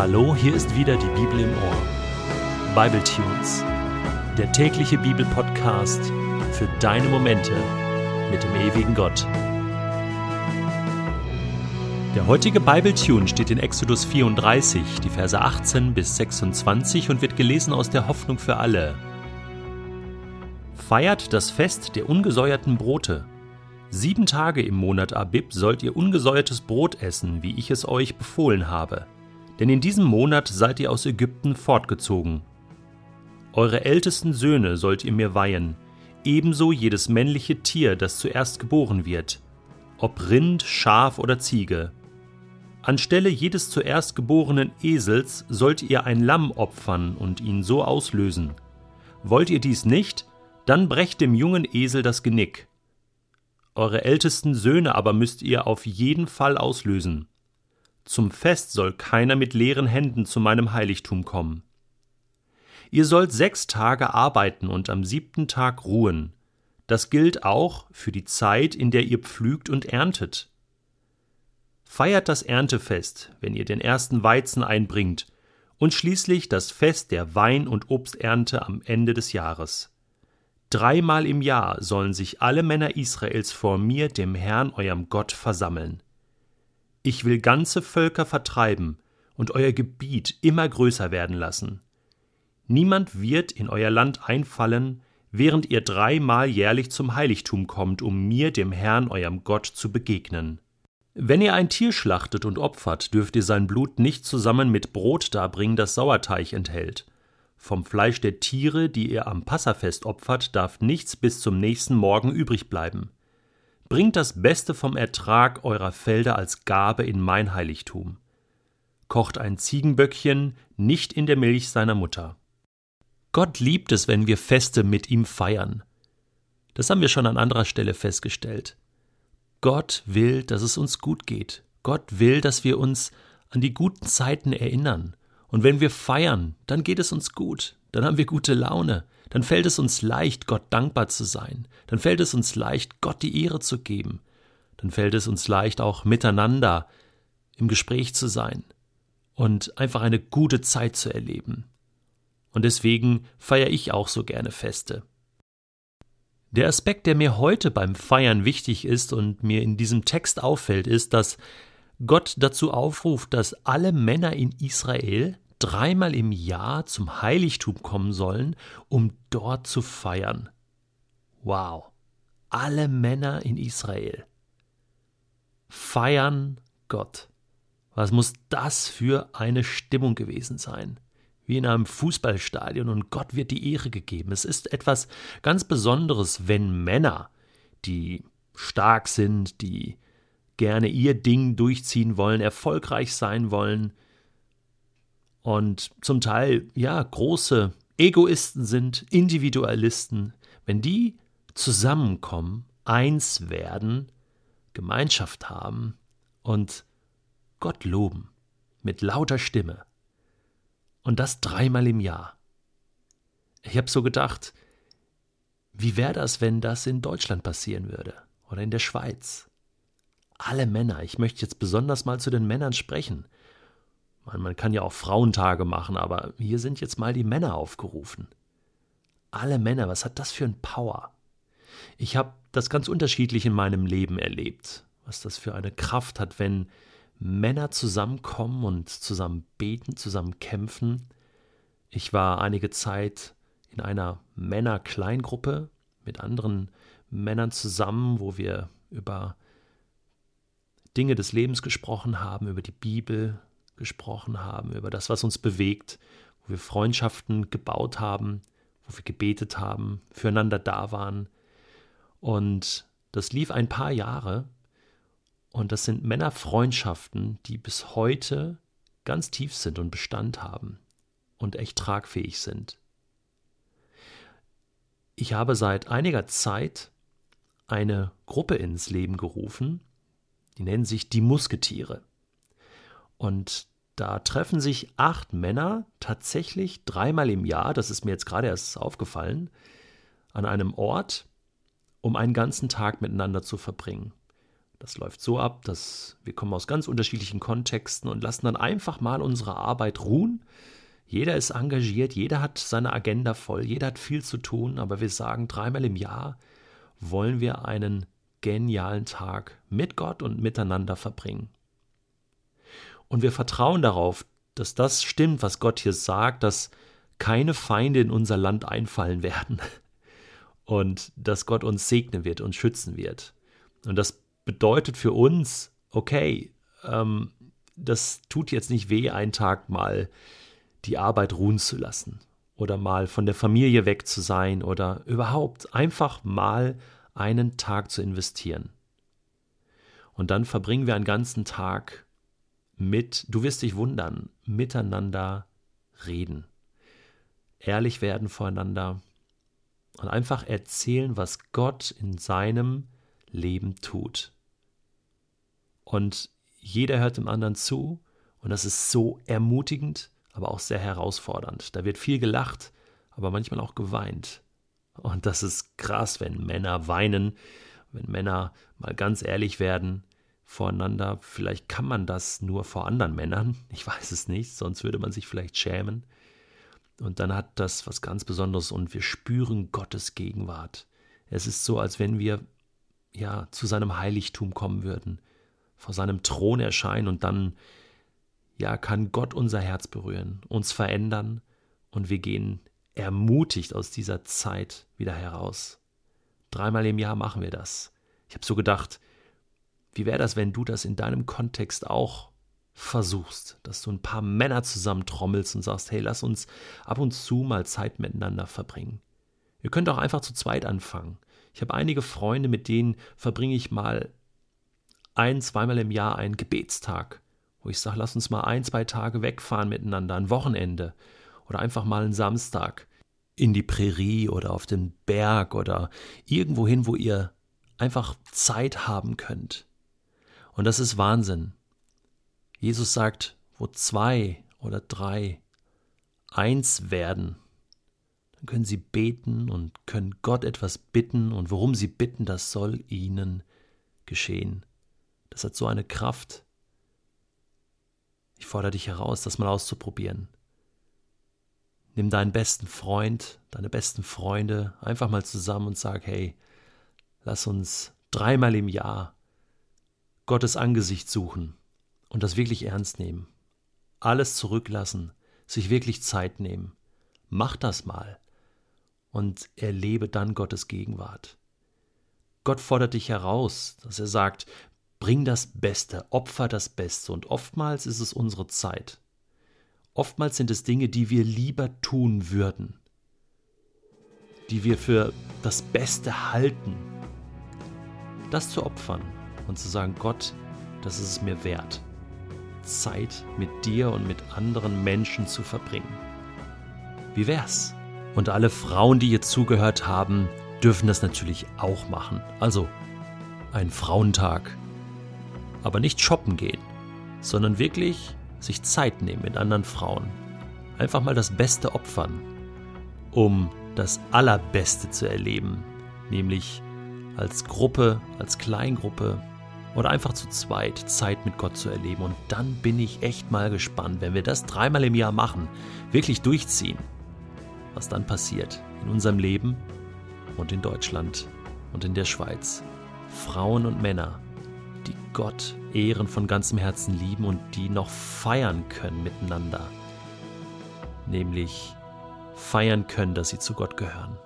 Hallo, hier ist wieder die Bibel im Ohr. Bible Tunes, der tägliche Bibelpodcast für deine Momente mit dem ewigen Gott. Der heutige Bible Tune steht in Exodus 34, die Verse 18 bis 26 und wird gelesen aus der Hoffnung für alle. Feiert das Fest der ungesäuerten Brote. Sieben Tage im Monat Abib sollt ihr ungesäuertes Brot essen, wie ich es euch befohlen habe denn in diesem Monat seid ihr aus Ägypten fortgezogen. Eure ältesten Söhne sollt ihr mir weihen, ebenso jedes männliche Tier, das zuerst geboren wird, ob Rind, Schaf oder Ziege. Anstelle jedes zuerst geborenen Esels sollt ihr ein Lamm opfern und ihn so auslösen. Wollt ihr dies nicht, dann brecht dem jungen Esel das Genick. Eure ältesten Söhne aber müsst ihr auf jeden Fall auslösen. Zum Fest soll keiner mit leeren Händen zu meinem Heiligtum kommen. Ihr sollt sechs Tage arbeiten und am siebten Tag ruhen. Das gilt auch für die Zeit, in der ihr pflügt und erntet. Feiert das Erntefest, wenn ihr den ersten Weizen einbringt, und schließlich das Fest der Wein- und Obsternte am Ende des Jahres. Dreimal im Jahr sollen sich alle Männer Israels vor mir, dem Herrn, eurem Gott, versammeln. Ich will ganze Völker vertreiben und euer Gebiet immer größer werden lassen. Niemand wird in euer Land einfallen, während ihr dreimal jährlich zum Heiligtum kommt, um mir, dem Herrn, eurem Gott, zu begegnen. Wenn ihr ein Tier schlachtet und opfert, dürft ihr sein Blut nicht zusammen mit Brot darbringen, das Sauerteig enthält. Vom Fleisch der Tiere, die ihr am Passafest opfert, darf nichts bis zum nächsten Morgen übrig bleiben. Bringt das Beste vom Ertrag eurer Felder als Gabe in mein Heiligtum. Kocht ein Ziegenböckchen nicht in der Milch seiner Mutter. Gott liebt es, wenn wir Feste mit ihm feiern. Das haben wir schon an anderer Stelle festgestellt. Gott will, dass es uns gut geht. Gott will, dass wir uns an die guten Zeiten erinnern. Und wenn wir feiern, dann geht es uns gut, dann haben wir gute Laune, dann fällt es uns leicht, Gott dankbar zu sein, dann fällt es uns leicht, Gott die Ehre zu geben, dann fällt es uns leicht, auch miteinander im Gespräch zu sein und einfach eine gute Zeit zu erleben. Und deswegen feiere ich auch so gerne Feste. Der Aspekt, der mir heute beim Feiern wichtig ist und mir in diesem Text auffällt, ist, dass Gott dazu aufruft, dass alle Männer in Israel dreimal im Jahr zum Heiligtum kommen sollen, um dort zu feiern. Wow. Alle Männer in Israel feiern Gott. Was muss das für eine Stimmung gewesen sein? Wie in einem Fußballstadion und Gott wird die Ehre gegeben. Es ist etwas ganz Besonderes, wenn Männer, die stark sind, die gerne ihr Ding durchziehen wollen, erfolgreich sein wollen und zum Teil ja große Egoisten sind, Individualisten, wenn die zusammenkommen, eins werden, Gemeinschaft haben und Gott loben mit lauter Stimme und das dreimal im Jahr. Ich habe so gedacht, wie wäre das, wenn das in Deutschland passieren würde oder in der Schweiz? alle Männer, ich möchte jetzt besonders mal zu den Männern sprechen. Man, man kann ja auch Frauentage machen, aber hier sind jetzt mal die Männer aufgerufen. Alle Männer, was hat das für ein Power? Ich habe das ganz unterschiedlich in meinem Leben erlebt, was das für eine Kraft hat, wenn Männer zusammenkommen und zusammen beten, zusammen kämpfen. Ich war einige Zeit in einer Männerkleingruppe mit anderen Männern zusammen, wo wir über Dinge des Lebens gesprochen haben, über die Bibel gesprochen haben, über das, was uns bewegt, wo wir Freundschaften gebaut haben, wo wir gebetet haben, füreinander da waren. Und das lief ein paar Jahre. Und das sind Männerfreundschaften, die bis heute ganz tief sind und Bestand haben und echt tragfähig sind. Ich habe seit einiger Zeit eine Gruppe ins Leben gerufen, die nennen sich die Musketiere. Und da treffen sich acht Männer tatsächlich dreimal im Jahr, das ist mir jetzt gerade erst aufgefallen, an einem Ort, um einen ganzen Tag miteinander zu verbringen. Das läuft so ab, dass wir kommen aus ganz unterschiedlichen Kontexten und lassen dann einfach mal unsere Arbeit ruhen. Jeder ist engagiert, jeder hat seine Agenda voll, jeder hat viel zu tun, aber wir sagen, dreimal im Jahr wollen wir einen genialen Tag mit Gott und miteinander verbringen. Und wir vertrauen darauf, dass das stimmt, was Gott hier sagt, dass keine Feinde in unser Land einfallen werden und dass Gott uns segnen wird und schützen wird. Und das bedeutet für uns, okay, ähm, das tut jetzt nicht weh, einen Tag mal die Arbeit ruhen zu lassen oder mal von der Familie weg zu sein oder überhaupt einfach mal einen Tag zu investieren. Und dann verbringen wir einen ganzen Tag mit, du wirst dich wundern, miteinander reden, ehrlich werden voreinander und einfach erzählen, was Gott in seinem Leben tut. Und jeder hört dem anderen zu und das ist so ermutigend, aber auch sehr herausfordernd. Da wird viel gelacht, aber manchmal auch geweint. Und das ist krass, wenn Männer weinen, wenn Männer mal ganz ehrlich werden voreinander. Vielleicht kann man das nur vor anderen Männern. Ich weiß es nicht, sonst würde man sich vielleicht schämen. Und dann hat das was ganz Besonderes und wir spüren Gottes Gegenwart. Es ist so, als wenn wir ja zu seinem Heiligtum kommen würden, vor seinem Thron erscheinen und dann ja kann Gott unser Herz berühren, uns verändern und wir gehen ermutigt aus dieser Zeit wieder heraus. Dreimal im Jahr machen wir das. Ich habe so gedacht, wie wäre das, wenn du das in deinem Kontext auch versuchst, dass du ein paar Männer zusammentrommelst und sagst, hey, lass uns ab und zu mal Zeit miteinander verbringen. Ihr könnt auch einfach zu zweit anfangen. Ich habe einige Freunde, mit denen verbringe ich mal ein, zweimal im Jahr einen Gebetstag, wo ich sage, lass uns mal ein, zwei Tage wegfahren miteinander, ein Wochenende oder einfach mal einen Samstag in die Prärie oder auf den Berg oder irgendwo hin, wo ihr einfach Zeit haben könnt. Und das ist Wahnsinn. Jesus sagt, wo zwei oder drei eins werden, dann können sie beten und können Gott etwas bitten und worum sie bitten, das soll ihnen geschehen. Das hat so eine Kraft. Ich fordere dich heraus, das mal auszuprobieren. Nimm deinen besten Freund, deine besten Freunde einfach mal zusammen und sag, hey, lass uns dreimal im Jahr Gottes Angesicht suchen und das wirklich ernst nehmen. Alles zurücklassen, sich wirklich Zeit nehmen. Mach das mal und erlebe dann Gottes Gegenwart. Gott fordert dich heraus, dass er sagt, bring das Beste, opfer das Beste und oftmals ist es unsere Zeit. Oftmals sind es Dinge, die wir lieber tun würden, die wir für das Beste halten. Das zu opfern und zu sagen, Gott, das ist es mir wert, Zeit mit dir und mit anderen Menschen zu verbringen. Wie wär's? Und alle Frauen, die ihr zugehört haben, dürfen das natürlich auch machen. Also ein Frauentag. Aber nicht shoppen gehen, sondern wirklich sich Zeit nehmen mit anderen Frauen. Einfach mal das Beste opfern, um das Allerbeste zu erleben, nämlich als Gruppe, als Kleingruppe oder einfach zu zweit Zeit mit Gott zu erleben. Und dann bin ich echt mal gespannt, wenn wir das dreimal im Jahr machen, wirklich durchziehen, was dann passiert in unserem Leben und in Deutschland und in der Schweiz. Frauen und Männer, die Gott ehren von ganzem Herzen lieben und die noch feiern können miteinander. Nämlich feiern können, dass sie zu Gott gehören.